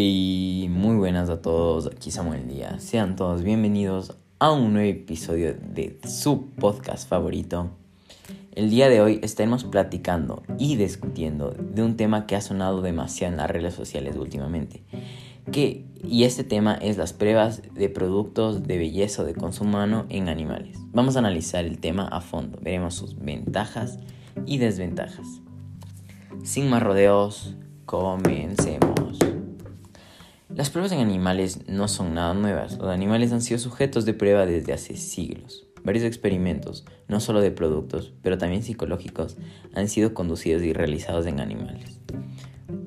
Y muy buenas a todos, aquí Samuel Díaz. Sean todos bienvenidos a un nuevo episodio de su podcast favorito. El día de hoy estaremos platicando y discutiendo de un tema que ha sonado demasiado en las redes sociales últimamente. Que, y este tema es las pruebas de productos de belleza o de consumo humano en animales. Vamos a analizar el tema a fondo, veremos sus ventajas y desventajas. Sin más rodeos, comencemos. Las pruebas en animales no son nada nuevas. Los animales han sido sujetos de prueba desde hace siglos. Varios experimentos, no solo de productos, pero también psicológicos, han sido conducidos y realizados en animales.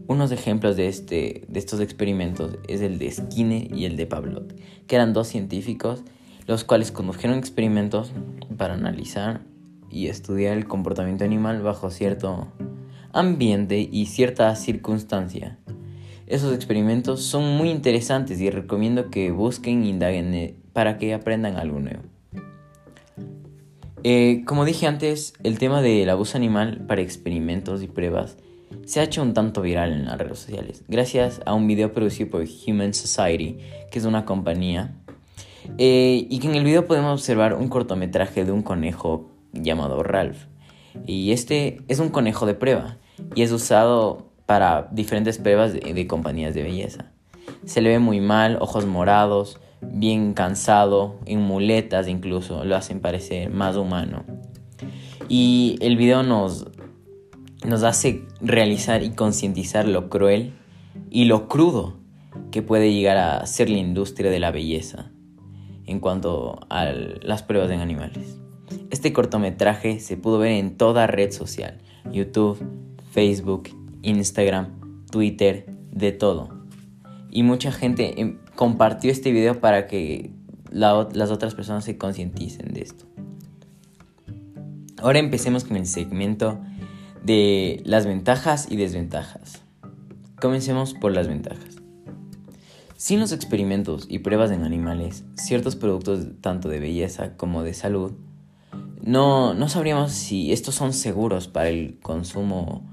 Unos ejemplos de, este, de estos experimentos es el de Skinner y el de Pavlov, que eran dos científicos los cuales condujeron experimentos para analizar y estudiar el comportamiento animal bajo cierto ambiente y cierta circunstancia esos experimentos son muy interesantes y recomiendo que busquen e indaguen eh, para que aprendan algo nuevo. Eh, como dije antes, el tema del abuso animal para experimentos y pruebas se ha hecho un tanto viral en las redes sociales, gracias a un video producido por Human Society, que es una compañía, eh, y que en el video podemos observar un cortometraje de un conejo llamado Ralph. Y este es un conejo de prueba, y es usado para diferentes pruebas de, compañías de belleza. Se le ve muy mal, ojos morados, bien cansado, en muletas incluso, lo hacen parecer más humano. Y el video nos, nos hace realizar y concientizar lo cruel y lo crudo que puede llegar a ser la industria de la belleza en cuanto a las pruebas en animales. Este cortometraje se pudo ver en toda red social, YouTube, Facebook Instagram, Twitter, de todo. Y mucha gente em, compartió este video para que las otras personas se concienticen de esto. Ahora empecemos con el segmento de las ventajas y desventajas. Comencemos por las ventajas. Sin los experimentos y pruebas en animales, ciertos productos tanto de belleza como de salud, no, no sabríamos si estos son seguros para el consumo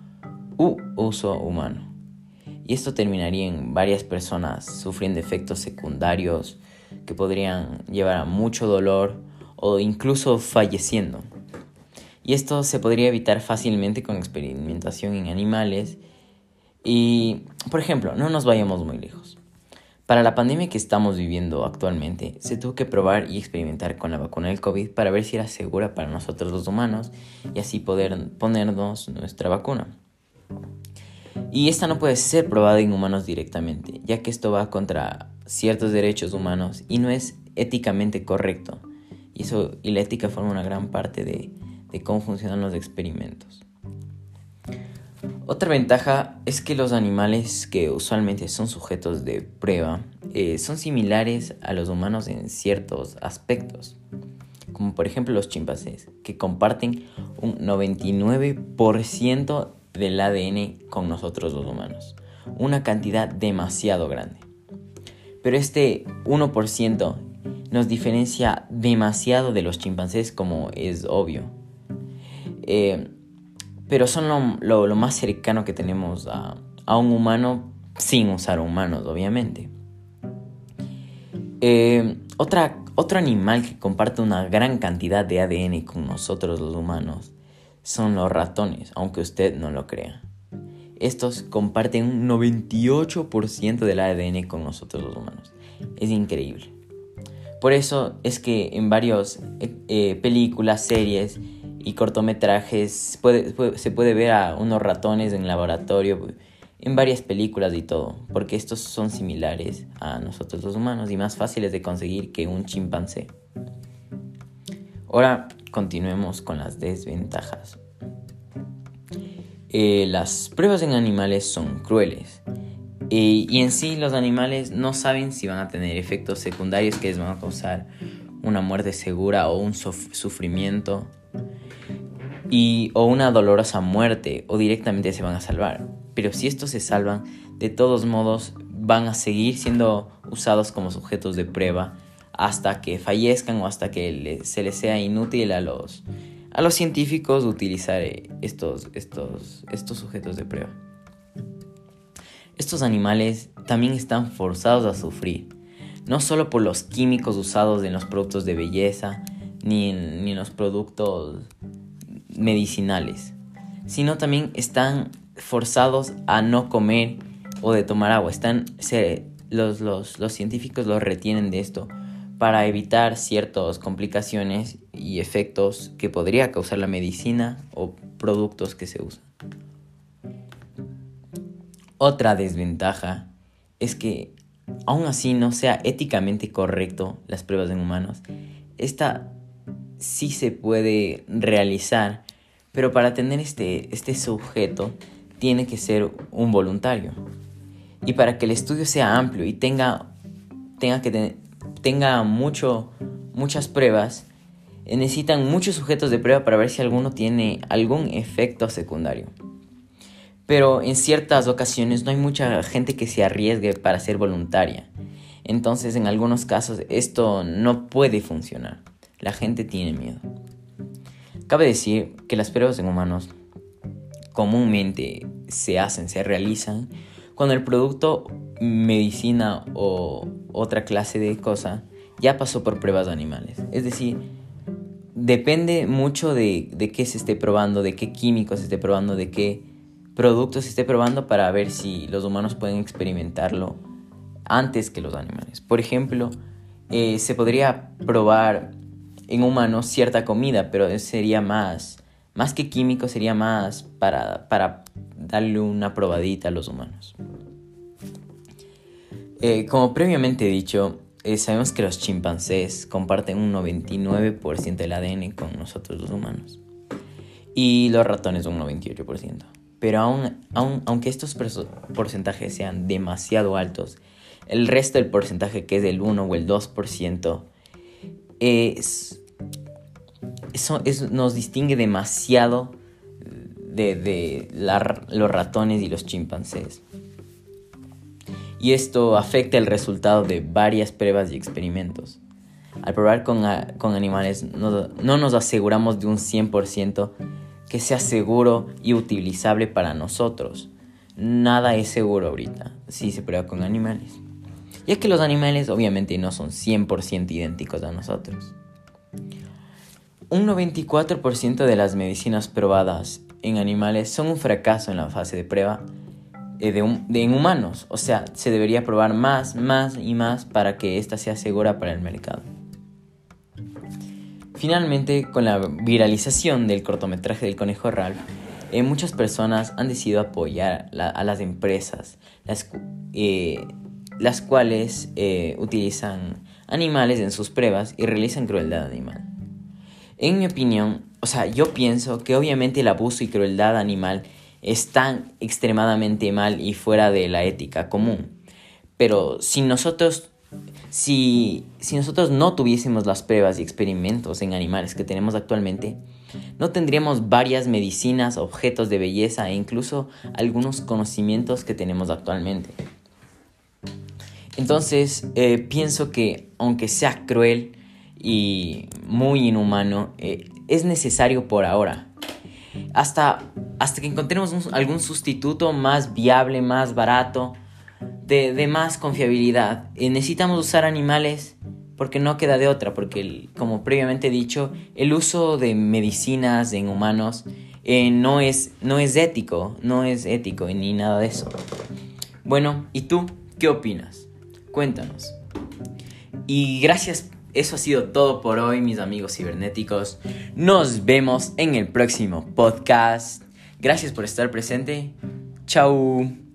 u uso humano. Y esto terminaría en varias personas sufriendo efectos secundarios que podrían llevar a mucho dolor o incluso falleciendo. Y esto se podría evitar fácilmente con experimentación en animales. Y, por ejemplo, no nos vayamos muy lejos. Para la pandemia que estamos viviendo actualmente, se tuvo que probar y experimentar con la vacuna del COVID para ver si era segura para nosotros los humanos y así poder ponernos nuestra vacuna. Y esta no puede ser probada en humanos directamente, ya que esto va contra ciertos derechos humanos y no es éticamente correcto. Y, eso, y la ética forma una gran parte de, cómo funcionan los experimentos. Otra ventaja es que los animales que usualmente son sujetos de prueba eh, son similares a los humanos en ciertos aspectos, como por ejemplo los chimpancés, que comparten un 99% del ADN con nosotros los humanos. Una cantidad demasiado grande. Pero este 1% nos diferencia demasiado de los chimpancés como es obvio. Eh, pero son lo, más cercano que tenemos a, un humano sin usar humanos, obviamente. Eh, otro animal que comparte una gran cantidad de ADN con nosotros los humanos son los ratones, aunque usted no lo crea. Estos comparten un 98% del ADN con nosotros los humanos. Es increíble. Por eso es que en varias eh, eh, películas, series y cortometrajes se puede ver a unos ratones en laboratorio en varias películas y todo, porque estos son similares a nosotros los humanos y más fáciles de conseguir que un chimpancé. Ahora continuemos con las desventajas. Eh, las pruebas en animales son crueles y en sí los animales no saben si van a tener efectos secundarios que les van a causar una muerte segura o un sufrimiento y, o una dolorosa muerte o directamente se van a salvar. Pero si estos se salvan, de todos modos van a seguir siendo usados como sujetos de prueba hasta que fallezcan o hasta que se les sea inútil a los, a los científicos utilizar eh, estos, estos, estos sujetos de prueba. estos animales también están forzados a sufrir, no solo por los químicos usados en los productos de belleza ni en, los productos medicinales, sino también están forzados a no comer o de tomar agua. Están, los, los, los científicos los retienen de esto para evitar ciertas complicaciones y efectos que podría causar la medicina o productos que se usan. Otra desventaja es que aún así no sea éticamente correcto las pruebas en humanos. Esta sí se puede realizar, pero para tener este, este sujeto tiene que ser un voluntario. Y para que el estudio sea amplio y tenga, tenga, que tenga mucho, muchas pruebas, necesitan muchos sujetos de prueba para ver si alguno tiene algún efecto secundario pero en ciertas ocasiones no hay mucha gente que se arriesgue para ser voluntaria. Entonces en algunos casos esto no puede funcionar. La gente tiene miedo. Cabe decir que las pruebas en humanos comúnmente se hacen, se realizan cuando el producto medicina o otra clase de cosa ya pasó por pruebas de animales. Es decir, depende mucho de, de qué se esté probando, de qué químicos se esté probando, de qué productos se esté probando para ver si los humanos pueden experimentarlo antes que los animales. Por ejemplo, eh, se podría probar en humanos cierta comida, pero sería más, más que químico, sería más para, para darle una probadita a los humanos. Eh, como previamente dicho, eh, sabemos que los chimpancés comparten un 99% del ADN con nosotros los humanos y los ratones un 98%. Pero aún, aunque estos porcentajes sean demasiado altos, el resto del porcentaje que es del 1 o el 2% es, eso, nos distingue demasiado de, los ratones y los chimpancés. Y esto afecta el resultado de varias pruebas y experimentos. Al probar con, animales no, no nos aseguramos de un 100% que sea seguro y utilizable para nosotros. Nada es seguro ahorita si se prueba con animales. Ya que los animales obviamente no son 100% idénticos a nosotros. Un 94% de las medicinas probadas en animales son un fracaso en la fase de prueba eh, de, en humanos. O sea, se debería probar más, más y más para que ésta sea segura para el mercado. Finalmente, con la viralización del cortometraje del conejo Ralph, eh, muchas personas han decidido apoyar a las empresas, las, eh, cuales utilizan animales en sus pruebas y realizan crueldad animal. En mi opinión, o sea, yo pienso que obviamente el abuso y crueldad animal están extremadamente mal y fuera de la ética común. Pero si nosotros si, nosotros no tuviésemos las pruebas y experimentos en animales que tenemos actualmente, no tendríamos varias medicinas, objetos de belleza e incluso algunos conocimientos que tenemos actualmente. Entonces, eh, pienso que aunque sea cruel y muy inhumano, eh, es necesario por ahora. Hasta, hasta que encontremos algún sustituto más viable, más barato, de, más confiabilidad. Eh, necesitamos usar animales porque no queda de otra, porque como previamente he dicho, el uso de medicinas en humanos eh, no, es, no es ético, no es ético ni nada de eso. Bueno, ¿y tú qué opinas? Cuéntanos. Y gracias, eso ha sido todo por hoy, mis amigos cibernéticos. Nos vemos en el próximo podcast. Gracias por estar presente. Chao.